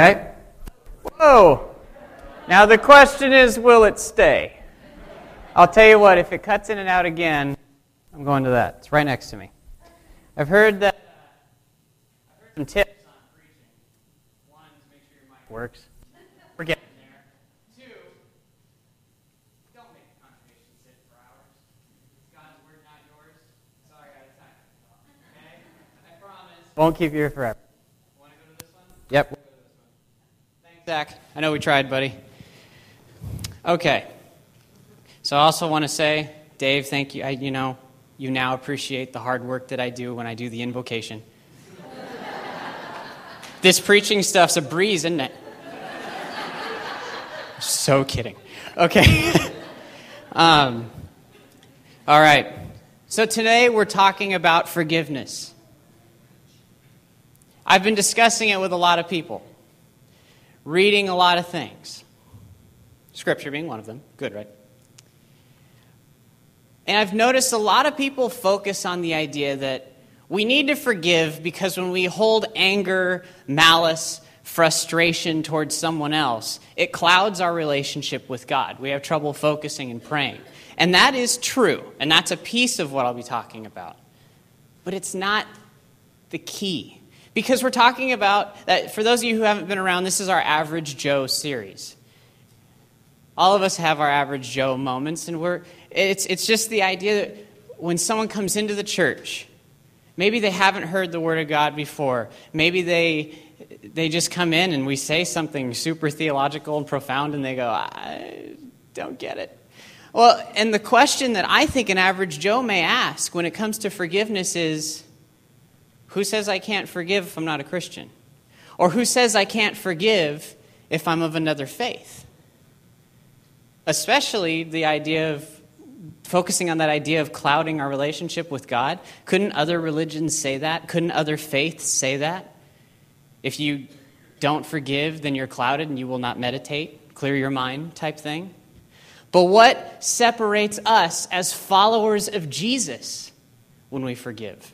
Okay? Whoa! Now the question is will it stay? I'll tell you what, if it cuts in and out again, I'm going to that. It's right next to me. I've heard that. I've heard some tips on preaching. One is make sure your mic works. We're getting there. Two, don't make the congregation sit for hours. It's God's word, not yours. Sorry, I got a time. Okay? I promise. Won't keep you here forever. Want to go to this one? Yep. Zach. I know we tried, buddy. Okay. So I also want to say, Dave, thank you. I, you know, you now appreciate the hard work that I do when I do the invocation. this preaching stuff's a breeze, isn't it? so kidding. Okay. um, all right. So today we're talking about forgiveness. I've been discussing it with a lot of people, reading a lot of things. Scripture being one of them. Good, right? And I've noticed a lot of people focus on the idea that we need to forgive because when we hold anger, malice, frustration towards someone else, it clouds our relationship with God. We have trouble focusing and praying. And that is true, and that's a piece of what I'll be talking about. But it's not the key. Because we're talking about that, for those of you who haven't been around, this is our Average Joe series. All of us have our Average Joe moments, and we're it's, it's just the idea that when someone comes into the church, maybe they haven't heard the Word of God before. Maybe they, they just come in and we say something super theological and profound, and they go, I don't get it. Well, and the question that I think an average Joe may ask when it comes to forgiveness is who says I can't forgive if I'm not a Christian? Or who says I can't forgive if I'm of another faith? Especially the idea of focusing on that idea of clouding our relationship with God. Couldn't other religions say that? Couldn't other faiths say that? If you don't forgive, then you're clouded and you will not meditate, clear your mind type thing. But what separates us as followers of Jesus when we forgive?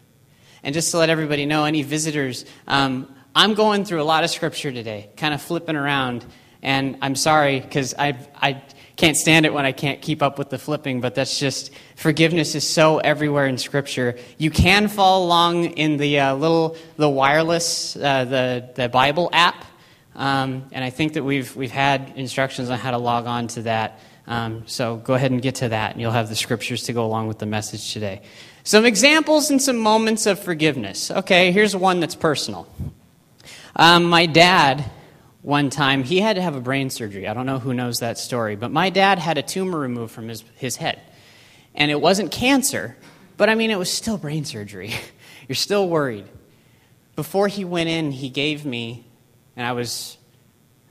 And just to let everybody know, any visitors, um, I'm going through a lot of scripture today, kind of flipping around. And I'm sorry because I, I can't stand it when I can't keep up with the flipping, but that's just forgiveness is so everywhere in Scripture. You can follow along in the uh, little the wireless uh, the the Bible app, um, and I think that we've we've had instructions on how to log on to that. Um, so go ahead and get to that, and you'll have the scriptures to go along with the message today. Some examples and some moments of forgiveness. Okay, here's one that's personal. Um, my dad one time, he had to have a brain surgery. I don't know who knows that story, but my dad had a tumor removed from his, his head. And it wasn't cancer, but I mean, it was still brain surgery. You're still worried. Before he went in, he gave me, and I was,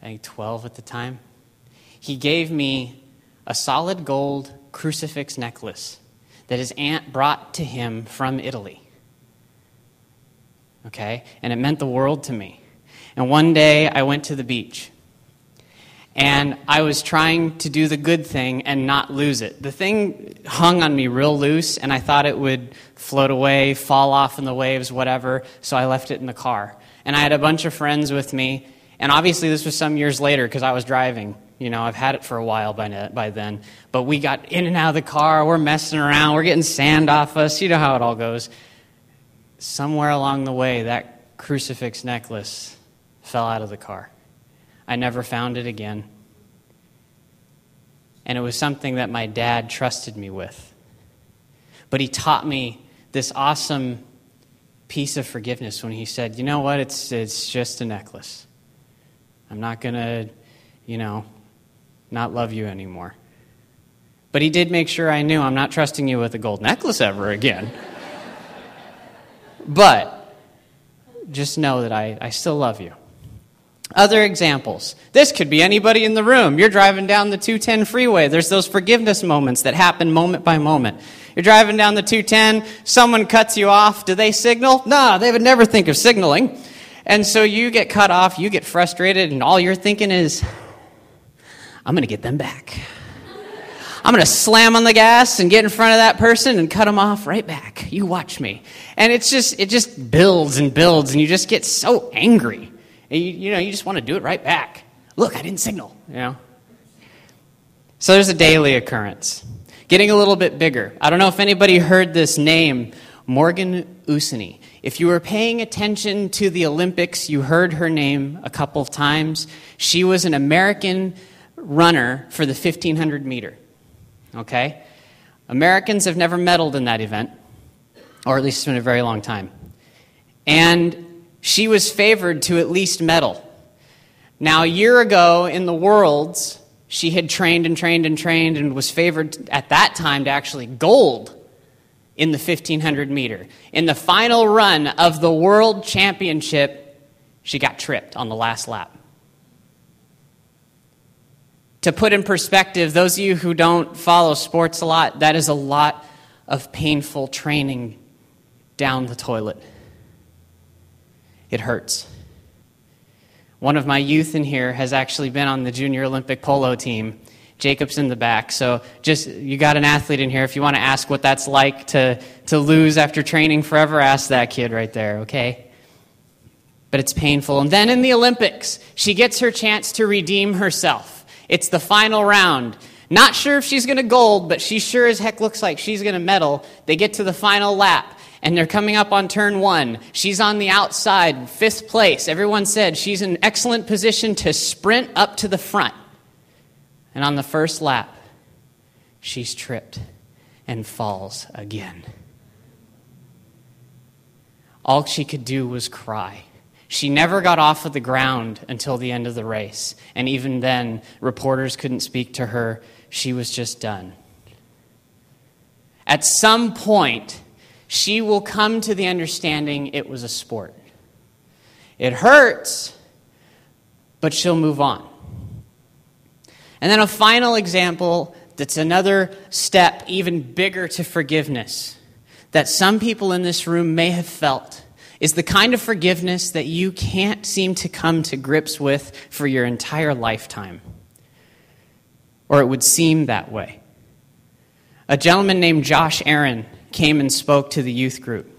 I think, 12 at the time, he gave me a solid gold crucifix necklace that his aunt brought to him from Italy. Okay? And it meant the world to me. And one day I went to the beach. And I was trying to do the good thing and not lose it. The thing hung on me real loose, and I thought it would float away, fall off in the waves, whatever, so I left it in the car. And I had a bunch of friends with me, and obviously this was some years later because I was driving. You know, I've had it for a while by, by then. But we got in and out of the car, we're messing around, we're getting sand off us. You know how it all goes. Somewhere along the way, that crucifix necklace fell out of the car. I never found it again. And it was something that my dad trusted me with. But he taught me this awesome piece of forgiveness when he said, You know what? It's, it's just a necklace. I'm not going to, you know, not love you anymore. But he did make sure I knew I'm not trusting you with a gold necklace ever again. but just know that I, I still love you. Other examples. This could be anybody in the room. You're driving down the 210 freeway. There's those forgiveness moments that happen moment by moment. You're driving down the 210, someone cuts you off. Do they signal? No, they would never think of signaling. And so you get cut off, you get frustrated, and all you're thinking is, I'm going to get them back. I'm going to slam on the gas and get in front of that person and cut them off right back. You watch me. And it's just, it just builds and builds, and you just get so angry And you, you know, you just want to do it right back. Look, I didn't signal, you know. So there's a daily occurrence. Getting a little bit bigger. I don't know if anybody heard this name, Morgan Uceny. If you were paying attention to the Olympics, you heard her name a couple of times. She was an American runner for the 1500 meter. Okay? Americans have never medaled in that event, or at least it's been a very long time. And she was favored to at least medal. Now, a year ago in the Worlds, she had trained and trained and trained and was favored at that time to actually gold in the 1500 meter. In the final run of the World Championship, she got tripped on the last lap. To put in perspective, those of you who don't follow sports a lot, that is a lot of painful training down the toilet. It hurts. One of my youth in here has actually been on the Junior Olympic polo team. Jacob's in the back. So just you got an athlete in here. If you want to ask what that's like to, to lose after training forever, ask that kid right there, okay? But it's painful. And then in the Olympics, she gets her chance to redeem herself. It's the final round. Not sure if she's going to gold, but she sure as heck looks like she's going to medal. They get to the final lap, and they're coming up on turn one. She's on the outside, fifth place. Everyone said she's in excellent position to sprint up to the front. And on the first lap, she's tripped and falls again. All she could do was cry. She never got off of the ground until the end of the race. And even then, reporters couldn't speak to her. She was just done. At some point, she will come to the understanding it was a sport. It hurts, but she'll move on. And then a final example that's another step even bigger to forgiveness that some people in this room may have felt is the kind of forgiveness that you can't seem to come to grips with for your entire lifetime. Or it would seem that way. A gentleman named Josh Aaron came and spoke to the youth group.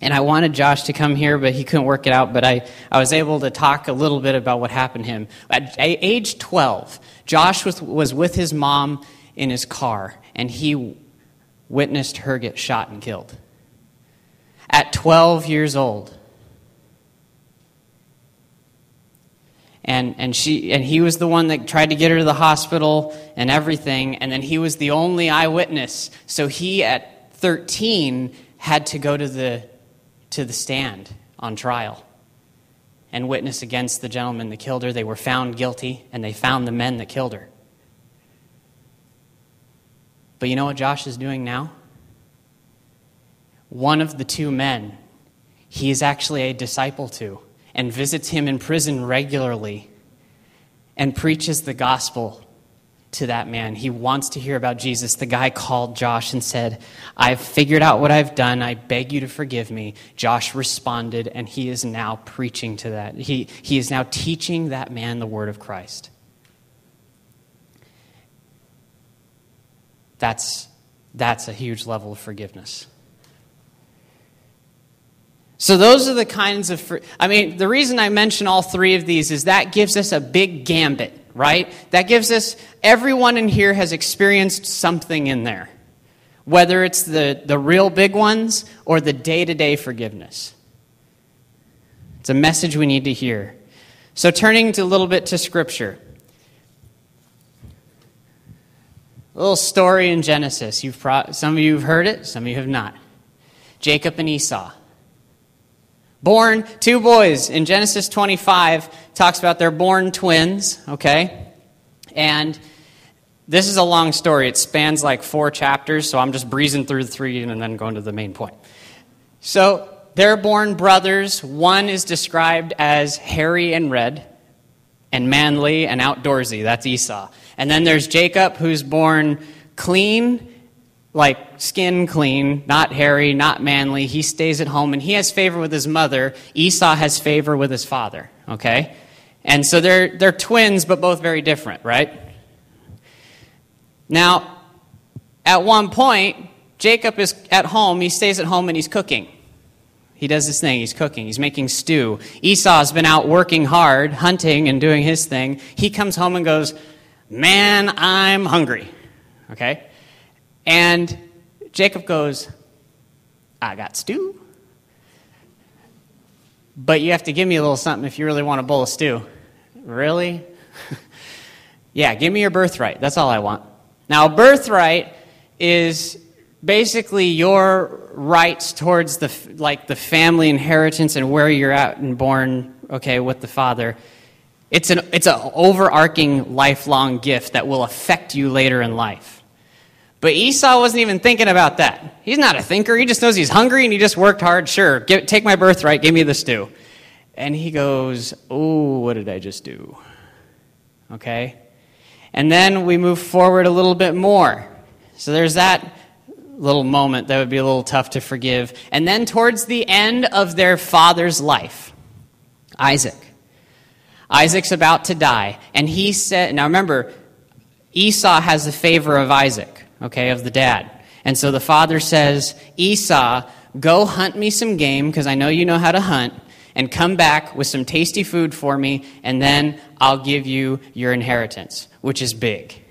And I wanted Josh to come here, but he couldn't work it out. But I, I was able to talk a little bit about what happened to him. At age 12, Josh was, was with his mom in his car, and he witnessed her get shot and killed at 12 years old. And, and, she, and he was the one that tried to get her to the hospital and everything, and then he was the only eyewitness. So he, at 13, had to go to the, to the stand on trial and witness against the gentleman that killed her. They were found guilty, and they found the men that killed her. But you know what Josh is doing now? One of the two men he is actually a disciple to and visits him in prison regularly and preaches the gospel to that man. He wants to hear about Jesus. The guy called Josh and said, I've figured out what I've done. I beg you to forgive me. Josh responded, and he is now preaching to that. He, he is now teaching that man the word of Christ. That's, that's a huge level of forgiveness. So, those are the kinds of. I mean, the reason I mention all three of these is that gives us a big gambit, right? That gives us. Everyone in here has experienced something in there, whether it's the, the real big ones or the day to day forgiveness. It's a message we need to hear. So, turning to a little bit to Scripture. A little story in Genesis. You've pro- some of you have heard it, some of you have not. Jacob and Esau born two boys. In genesis 25 talks about they're born twins okay? And this is a long story. It spans like four chapters so i'm just breezing through the three and then going to the main point. So they're born brothers. One is described as hairy and red and manly and outdoorsy. That's esau. And then there's jacob who's born clean like skin clean, not hairy, not manly. He stays at home and he has favor with his mother. Esau has favor with his father, okay? And so they're, they're twins, but both very different, right? Now, at one point, Jacob is at home, he stays at home and he's cooking. He does this thing. He's cooking. He's making stew. Esau's been out working hard, hunting and doing his thing. He comes home and goes, Man, I'm hungry. Okay? And Jacob goes, I got stew. But you have to give me a little something if you really want a bowl of stew. Really? yeah, give me your birthright. That's all I want. Now, birthright is basically your rights towards the like the family inheritance and where you're at and born okay with the father it's an it's an overarching lifelong gift that will affect you later in life but esau wasn't even thinking about that. He's not a thinker. He just knows he's hungry and he just worked hard. Sure give, take my birthright. Give me the stew. And he goes oh what did i just do? Okay? And then we move forward a little bit more. So there's that little moment that would be a little tough to forgive. And then towards the end of their father's life, Isaac. Isaac's about to die. And he said, now remember, Esau has the favor of Isaac, okay, of the dad. And so the father says, Esau, go hunt me some game because I know you know how to hunt, and come back with some tasty food for me, and then I'll give you your inheritance, which is big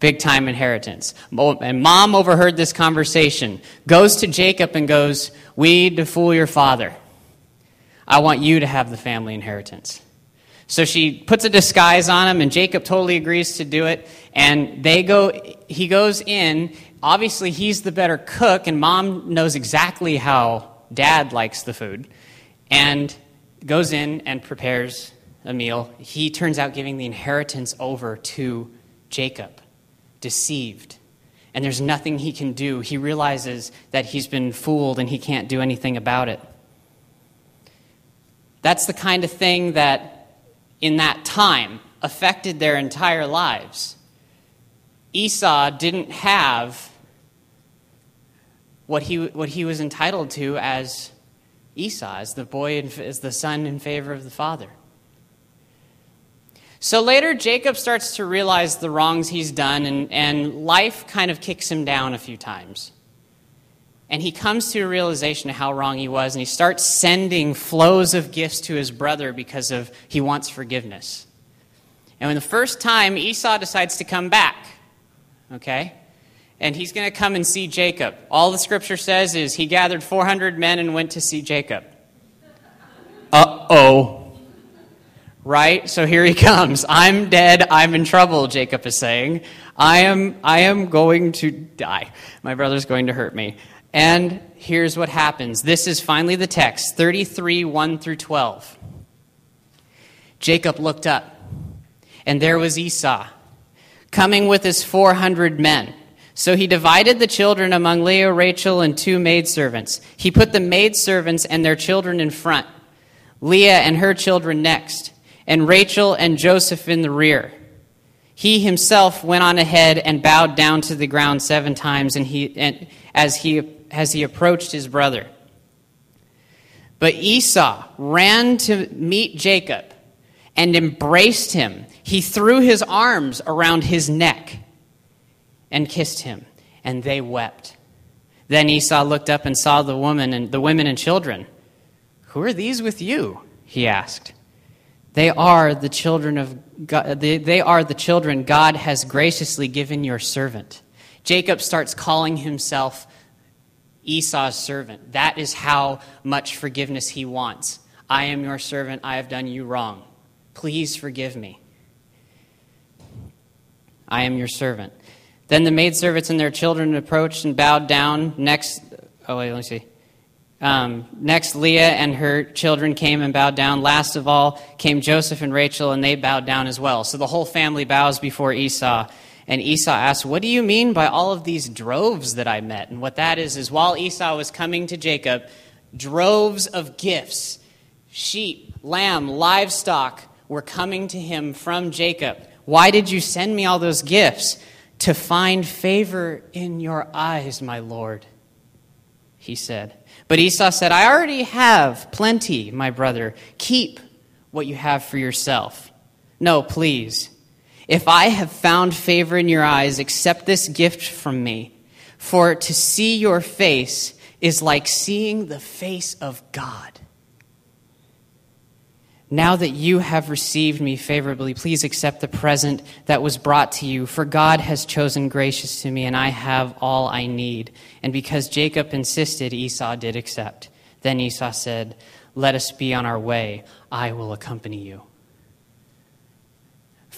big time inheritance. And mom overheard this conversation, goes to Jacob and goes, We need to fool your father. I want you to have the family inheritance. So she puts a disguise on him, and Jacob totally agrees to do it. And they go, he goes in. Obviously, he's the better cook, and mom knows exactly how dad likes the food. And goes in and prepares a meal. He turns out giving the inheritance over to Jacob deceived. And there's nothing he can do. He realizes that he's been fooled and he can't do anything about it. That's the kind of thing that, in that time, affected their entire lives. Esau didn't have what he, what he was entitled to as Esau, as the boy, as the son in favor of the father. So later, Jacob starts to realize the wrongs he's done, and, and life kind of kicks him down a few times. And he comes to a realization of how wrong he was, and he starts sending flows of gifts to his brother because of he wants forgiveness. And when the first time Esau decides to come back, okay, and he's going to come and see Jacob. All the scripture says is he gathered 400 men and went to see Jacob. Uh oh right? So here he comes. I'm dead. I'm in trouble, Jacob is saying. I am, I am going to die. My brother's going to hurt me. And here's what happens. This is finally the text 33 1 through 12. Jacob looked up, and there was Esau, coming with his 400 men. So he divided the children among Leah, Rachel, and two maidservants. He put the maidservants and their children in front, Leah and her children next and Rachel and Joseph in the rear. He himself went on ahead and bowed down to the ground seven times and he, and as, he, as he approached his brother. But Esau ran to meet Jacob and embraced him. He threw his arms around his neck and kissed him, and they wept. Then Esau looked up and saw the woman and the women and children. Who are these with you? he asked. They are the children of God, they, they are the children God has graciously given your servant. Jacob starts calling himself Esau's servant. That is how much forgiveness he wants. I am your servant. I have done you wrong. Please forgive me. I am your servant. Then the maidservants and their children approached and bowed down. Next, oh, wait, let me see. Um, next, Leah and her children came and bowed down. Last of all came Joseph and Rachel, and they bowed down as well. So the whole family bows before Esau. And Esau asked, What do you mean by all of these droves that I met? And what that is, is while Esau was coming to Jacob, droves of gifts, sheep, lamb, livestock, were coming to him from Jacob. Why did you send me all those gifts? To find favor in your eyes, my Lord, he said. But Esau said, I already have plenty, my brother. Keep what you have for yourself. No, please. If I have found favor in your eyes, accept this gift from me. For to see your face is like seeing the face of God. Now that you have received me favorably, please accept the present that was brought to you, for God has chosen gracious to me, and I have all I need. And because Jacob insisted, Esau did accept. Then Esau said, Let us be on our way. I will accompany you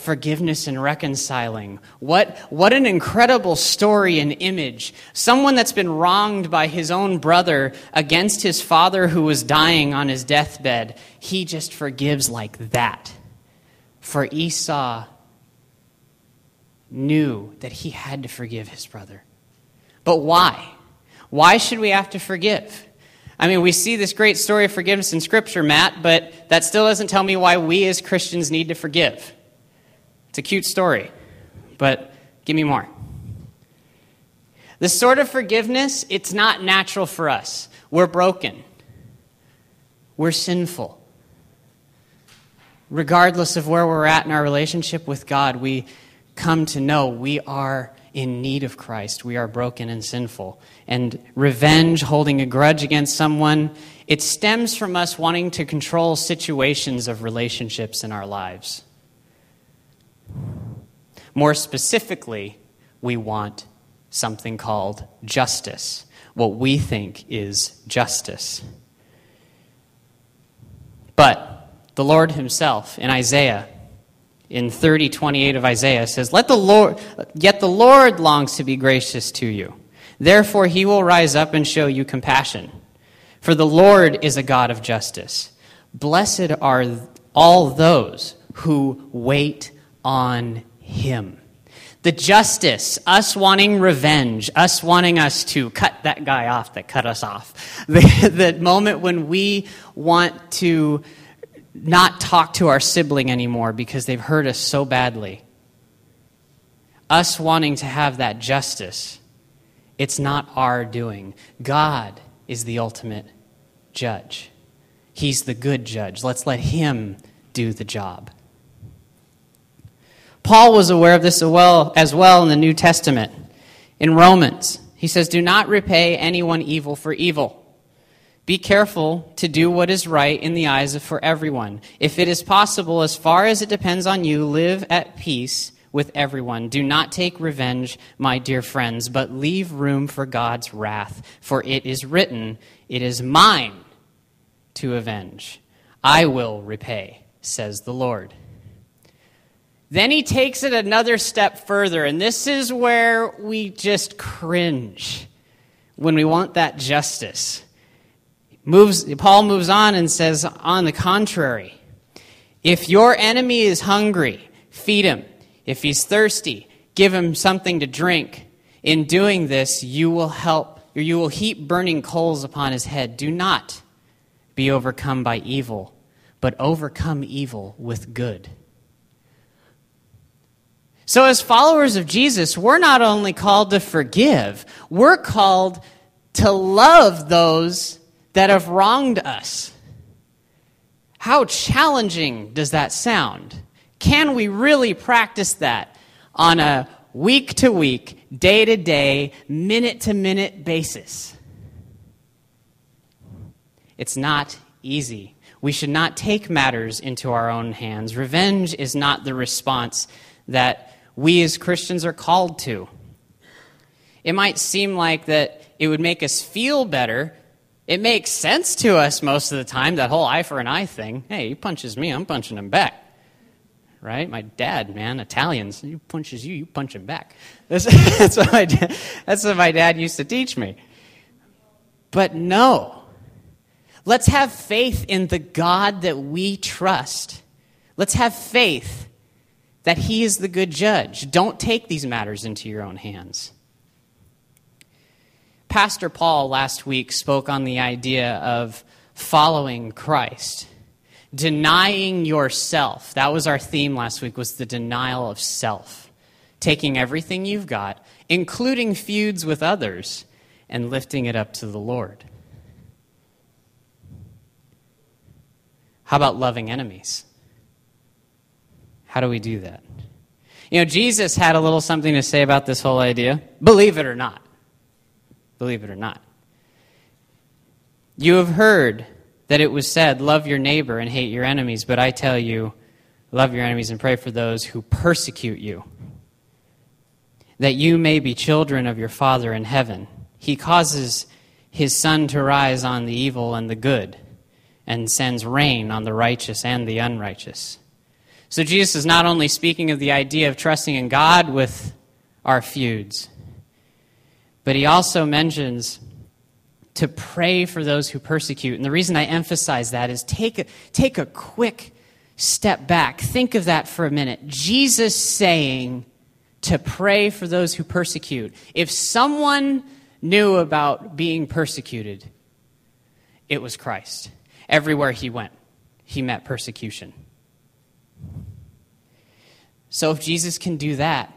forgiveness and reconciling. What, what an incredible story and image. Someone that's been wronged by his own brother against his father who was dying on his deathbed. He just forgives like that. For Esau knew that he had to forgive his brother. But why? Why should we have to forgive? I mean, we see this great story of forgiveness in Scripture, Matt, but that still doesn't tell me why we as Christians need to forgive. It's a cute story, but give me more. This sort of forgiveness, it's not natural for us. We're broken. We're sinful. Regardless of where we're at in our relationship with God, we come to know we are in need of Christ. We are broken and sinful. And revenge, holding a grudge against someone, it stems from us wanting to control situations of relationships in our lives. More specifically, we want something called justice, what we think is justice. But the Lord Himself in Isaiah, in 30 28 of Isaiah, says, Let the Lord, Yet the Lord longs to be gracious to you. Therefore, He will rise up and show you compassion. For the Lord is a God of justice. Blessed are all those who wait on him. The justice, us wanting revenge, us wanting us to cut that guy off that cut us off. The, the moment when we want to not talk to our sibling anymore because they've hurt us so badly. Us wanting to have that justice, it's not our doing. God is the ultimate judge. He's the good judge. Let's let Him do the job. Paul was aware of this as well, in the New Testament. In Romans, he says, Do not repay anyone evil for evil. Be careful to do what is right in the eyes of for everyone. If it is possible, as far as it depends on you, live at peace with everyone. Do not take revenge, my dear friends, but leave room for God's wrath. For it is written, It is mine to avenge. I will repay, says the Lord. Then he takes it another step further, and this is where we just cringe when we want that justice. Moves, Paul moves on and says, on the contrary, if your enemy is hungry, feed him. If he's thirsty, give him something to drink. In doing this, you will help, or you will heap burning coals upon his head. Do not be overcome by evil, but overcome evil with good. So, as followers of Jesus, we're not only called to forgive, we're called to love those that have wronged us. How challenging does that sound? Can we really practice that on a week to week, day to day, minute to minute basis? It's not easy. We should not take matters into our own hands. Revenge is not the response that we as Christians are called to. It might seem like that it would make us feel better. It makes sense to us most of the time, that whole eye for an eye thing. Hey, he punches me, I'm punching him back. Right? My dad, man, Italians, he punches you, you punch him back. That's, that's, what my that's what my dad used to teach me. But no. Let's have faith in the God that we trust. Let's have faith that he is the good judge. Don't take these matters into your own hands. Pastor Paul last week spoke on the idea of following Christ, denying yourself. That was our theme last week was the denial of self. Taking everything you've got, including feuds with others, and lifting it up to the Lord. How about loving enemies? How do we do that? You know, Jesus had a little something to say about this whole idea. Believe it or not. Believe it or not. You have heard that it was said, Love your neighbor and hate your enemies, but I tell you, love your enemies and pray for those who persecute you, that you may be children of your Father in heaven. He causes his sun to rise on the evil and the good, and sends rain on the righteous and the unrighteous. So Jesus is not only speaking of the idea of trusting in God with our feuds, but he also mentions to pray for those who persecute. And the reason I emphasize that is take a, take a quick step back. Think of that for a minute. Jesus saying to pray for those who persecute. If someone knew about being persecuted, it was Christ. Everywhere he went, he met persecution. So if Jesus can do that,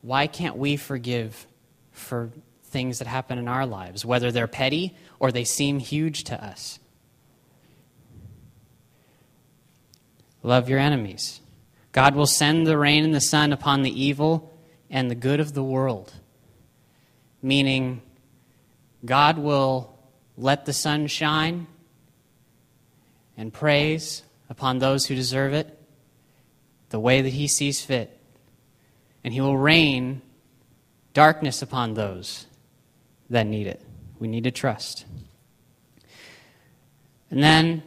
why can't we forgive for things that happen in our lives, whether they're petty or they seem huge to us? Love your enemies. God will send the rain and the sun upon the evil and the good of the world, meaning God will let the sun shine and praise upon those who deserve it the way that He sees fit. And He will rain darkness upon those that need it. We need to trust. And then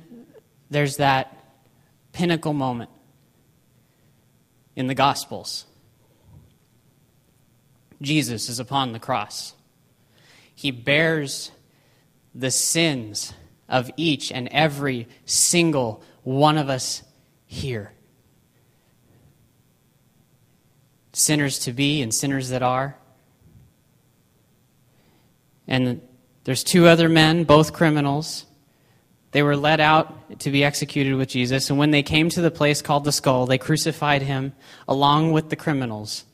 there's that pinnacle moment in the Gospels. Jesus is upon the cross. He bears the sins of each and every single one of us here. Sinners to be and sinners that are. And there's two other men, both criminals. They were led out to be executed with Jesus, and when they came to the place called the skull, they crucified him along with the criminals,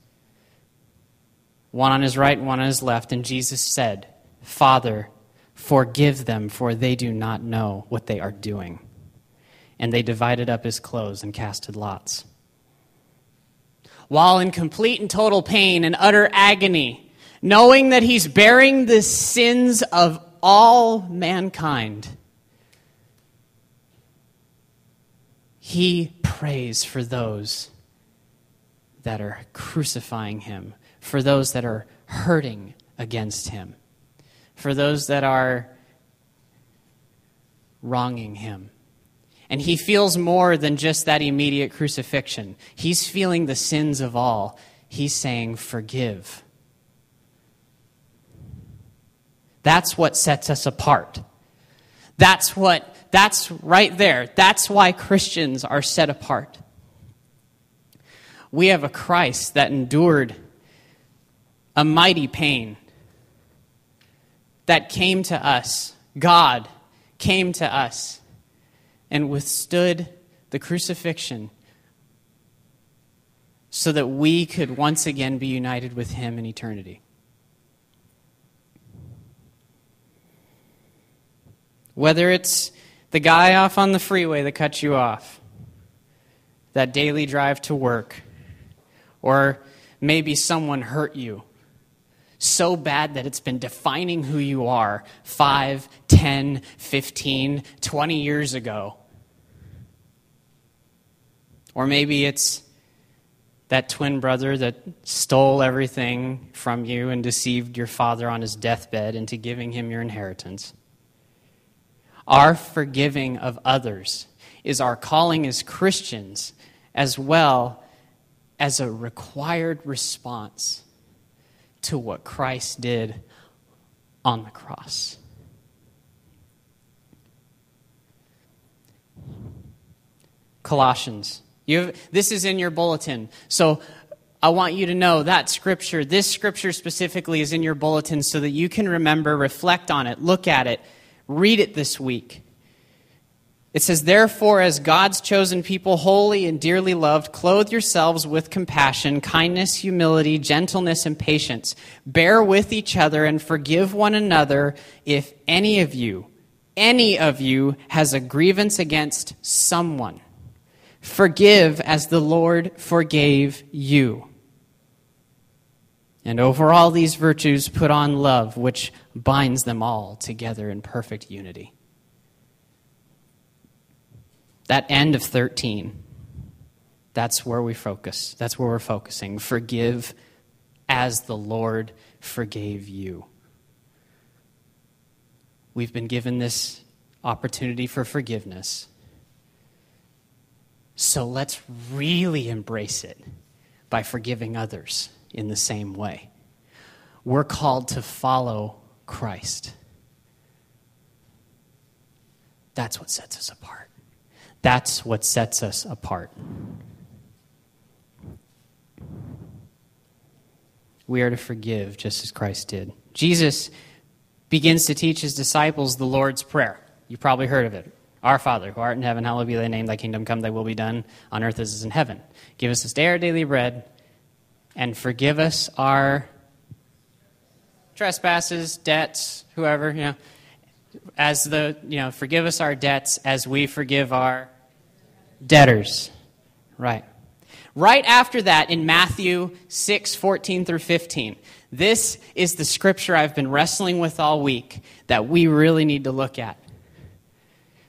one on his right one on his left. And Jesus said, Father, forgive them, for they do not know what they are doing. And they divided up his clothes and casted lots. While in complete and total pain and utter agony, knowing that he's bearing the sins of all mankind, he prays for those that are crucifying him, for those that are hurting against him for those that are wronging him. And he feels more than just that immediate crucifixion. He's feeling the sins of all. He's saying, Forgive. That's what sets us apart. That's what, that's right there. That's why Christians are set apart. We have a Christ that endured a mighty pain that came to us, God came to us and withstood the crucifixion so that we could once again be united with Him in eternity. Whether it's the guy off on the freeway that cuts you off, that daily drive to work, or maybe someone hurt you so bad that it's been defining who you are 5, 10, 15, 20 years ago. Or maybe it's that twin brother that stole everything from you and deceived your father on his deathbed into giving him your inheritance. Our forgiving of others is our calling as Christians as well as a required response to what Christ did on the cross. Colossians. You have, this is in your bulletin. So I want you to know that scripture, this scripture specifically, is in your bulletin so that you can remember, reflect on it, look at it, read it this week. It says, Therefore, as God's chosen people, holy and dearly loved, clothe yourselves with compassion, kindness, humility, gentleness, and patience. Bear with each other and forgive one another if any of you, any of you, has a grievance against someone. Forgive as the Lord forgave you. And over all these virtues, put on love, which binds them all together in perfect unity. That end of 13, that's where we focus. That's where we're focusing. Forgive as the Lord forgave you. We've been given this opportunity for forgiveness. So let's really embrace it by forgiving others in the same way. We're called to follow Christ. That's what sets us apart. That's what sets us apart. We are to forgive just as Christ did. Jesus begins to teach his disciples the Lord's Prayer. You've probably heard of it. Our Father, who art in heaven, hallowed be thy name, thy kingdom come, thy will be done on earth as it is in heaven. Give us this day our daily bread, and forgive us our trespasses, debts, whoever, you know, as the, you know, forgive us our debts as we forgive our debtors. Right. Right after that, in Matthew 6, 14 through 15, this is the scripture I've been wrestling with all week that we really need to look at.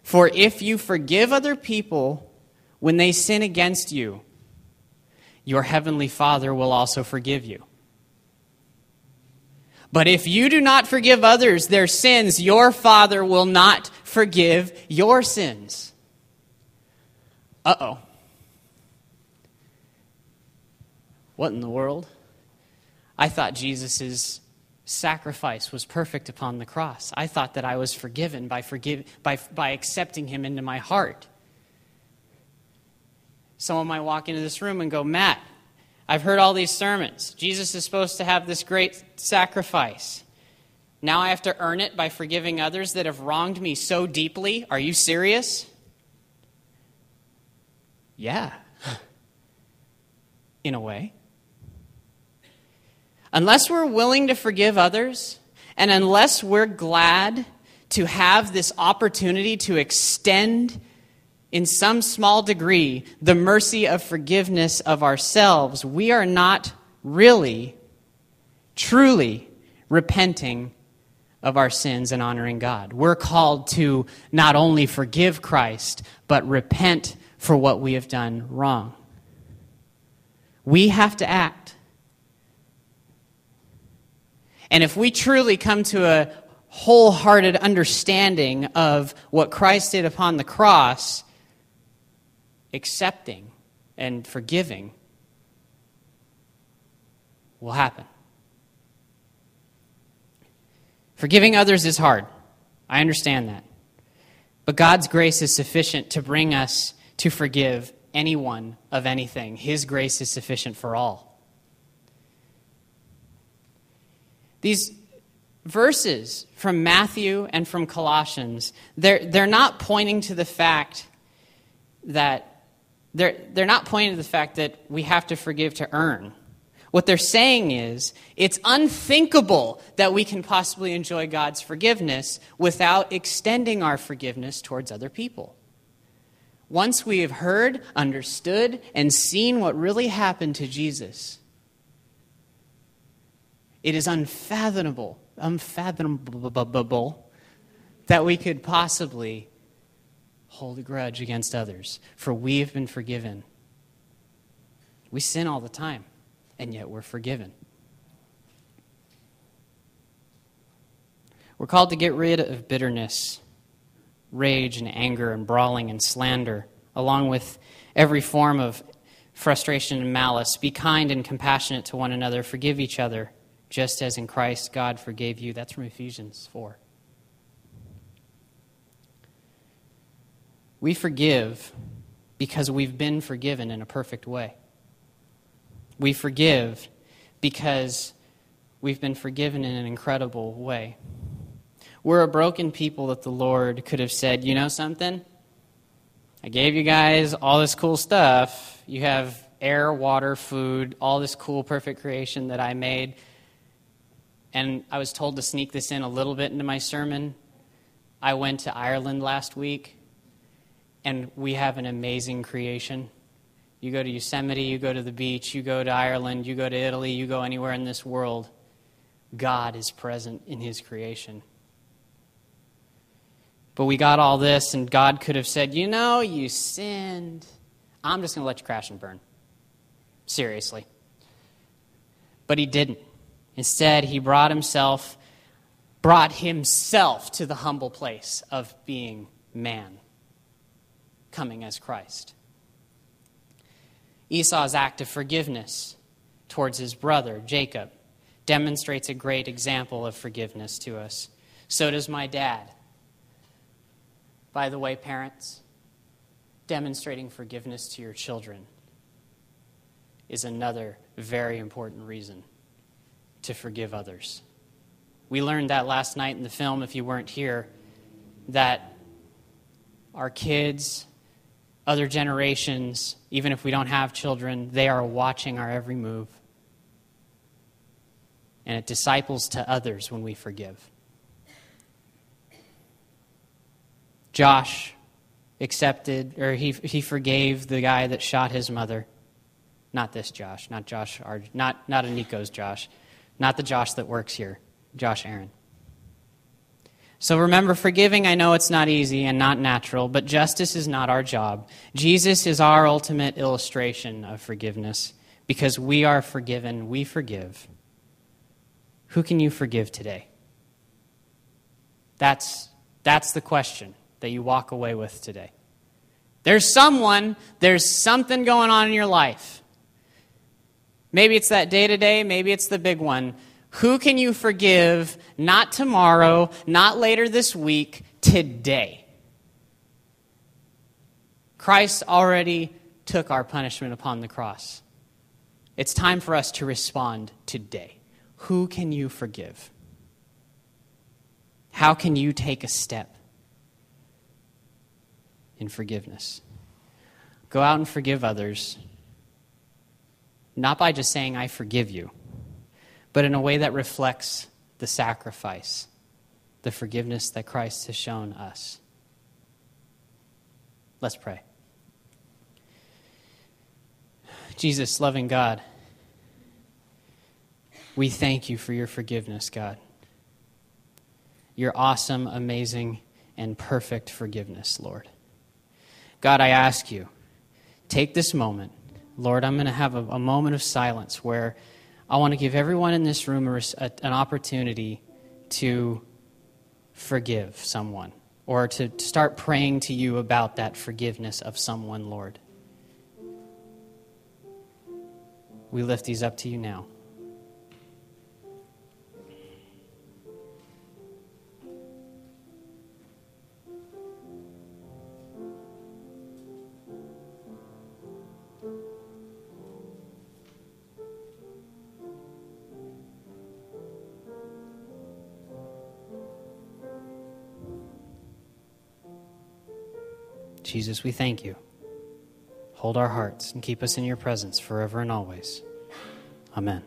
For if you forgive other people when they sin against you, your heavenly Father will also forgive you. But if you do not forgive others their sins, your Father will not forgive your sins. Uh oh. What in the world? I thought Jesus' sacrifice was perfect upon the cross. I thought that I was forgiven by, forgive, by, by accepting him into my heart. Someone might walk into this room and go, Matt, I've heard all these sermons. Jesus is supposed to have this great sacrifice. Now I have to earn it by forgiving others that have wronged me so deeply. Are you serious? Yeah. In a way. Unless we're willing to forgive others, and unless we're glad to have this opportunity to extend, in some small degree, the mercy of forgiveness of ourselves, we are not really, truly repenting of our sins and honoring God. We're called to not only forgive Christ, but repent for what we have done wrong. We have to act. And if we truly come to a wholehearted understanding of what Christ did upon the cross, accepting and forgiving will happen. Forgiving others is hard. I understand that. But God's grace is sufficient to bring us to forgive anyone of anything. His grace is sufficient for all. These verses from Matthew and from Colossians, they're, they're not pointing to the fact that they're, they're not pointing to the fact that we have to forgive to earn. What they're saying is it's unthinkable that we can possibly enjoy God's forgiveness without extending our forgiveness towards other people. Once we have heard, understood, and seen what really happened to Jesus, it is unfathomable, unfathomable that we could possibly hold a grudge against others, for we have been forgiven. We sin all the time, and yet we're forgiven. We're called to get rid of bitterness, rage, and anger, and brawling and slander, along with every form of frustration and malice. Be kind and compassionate to one another, forgive each other just as in Christ God forgave you. That's from Ephesians 4. We forgive because we've been forgiven in a perfect way. We forgive because we've been forgiven in an incredible way. We're a broken people that the Lord could have said, you know something? I gave you guys all this cool stuff. You have air, water, food, all this cool, perfect creation that I made and I was told to sneak this in a little bit into my sermon. I went to Ireland last week, and we have an amazing creation. You go to Yosemite, you go to the beach, you go to Ireland, you go to Italy, you go anywhere in this world, God is present in His creation. But we got all this, and God could have said, You know, you sinned. I'm just going to let you crash and burn. Seriously. But He didn't. Instead, He brought Himself, brought Himself to the humble place of being man, coming as Christ. Esau's act of forgiveness towards his brother, Jacob, demonstrates a great example of forgiveness to us. So does my dad. By the way, parents, demonstrating forgiveness to your children is another very important reason to forgive others. We learned that last night in the film, if you weren't here, that our kids, other generations, even if we don't have children, they are watching our every move. And it disciples to others when we forgive. Josh accepted, or he, he forgave the guy that shot his mother. Not this Josh, not Josh, not, not Aniko's Josh, not the Josh that works here, Josh Aaron. So remember, forgiving, I know it's not easy and not natural, but justice is not our job. Jesus is our ultimate illustration of forgiveness. Because we are forgiven, we forgive. Who can you forgive today? That's, that's the question that you walk away with today. There's someone, there's something going on in your life. Maybe it's that day to day, maybe it's the big one. Who can you forgive not tomorrow, not later this week, today? Christ already took our punishment upon the cross. It's time for us to respond today. Who can you forgive? How can you take a step in forgiveness? Go out and forgive others, not by just saying, I forgive you but in a way that reflects the sacrifice, the forgiveness that Christ has shown us. Let's pray. Jesus, loving God, we thank you for your forgiveness, God. Your awesome, amazing, and perfect forgiveness, Lord. God, I ask you, take this moment. Lord, I'm going to have a, a moment of silence where I want to give everyone in this room a, an opportunity to forgive someone or to start praying to you about that forgiveness of someone, Lord. We lift these up to you now. Jesus, we thank you. Hold our hearts and keep us in your presence forever and always. Amen.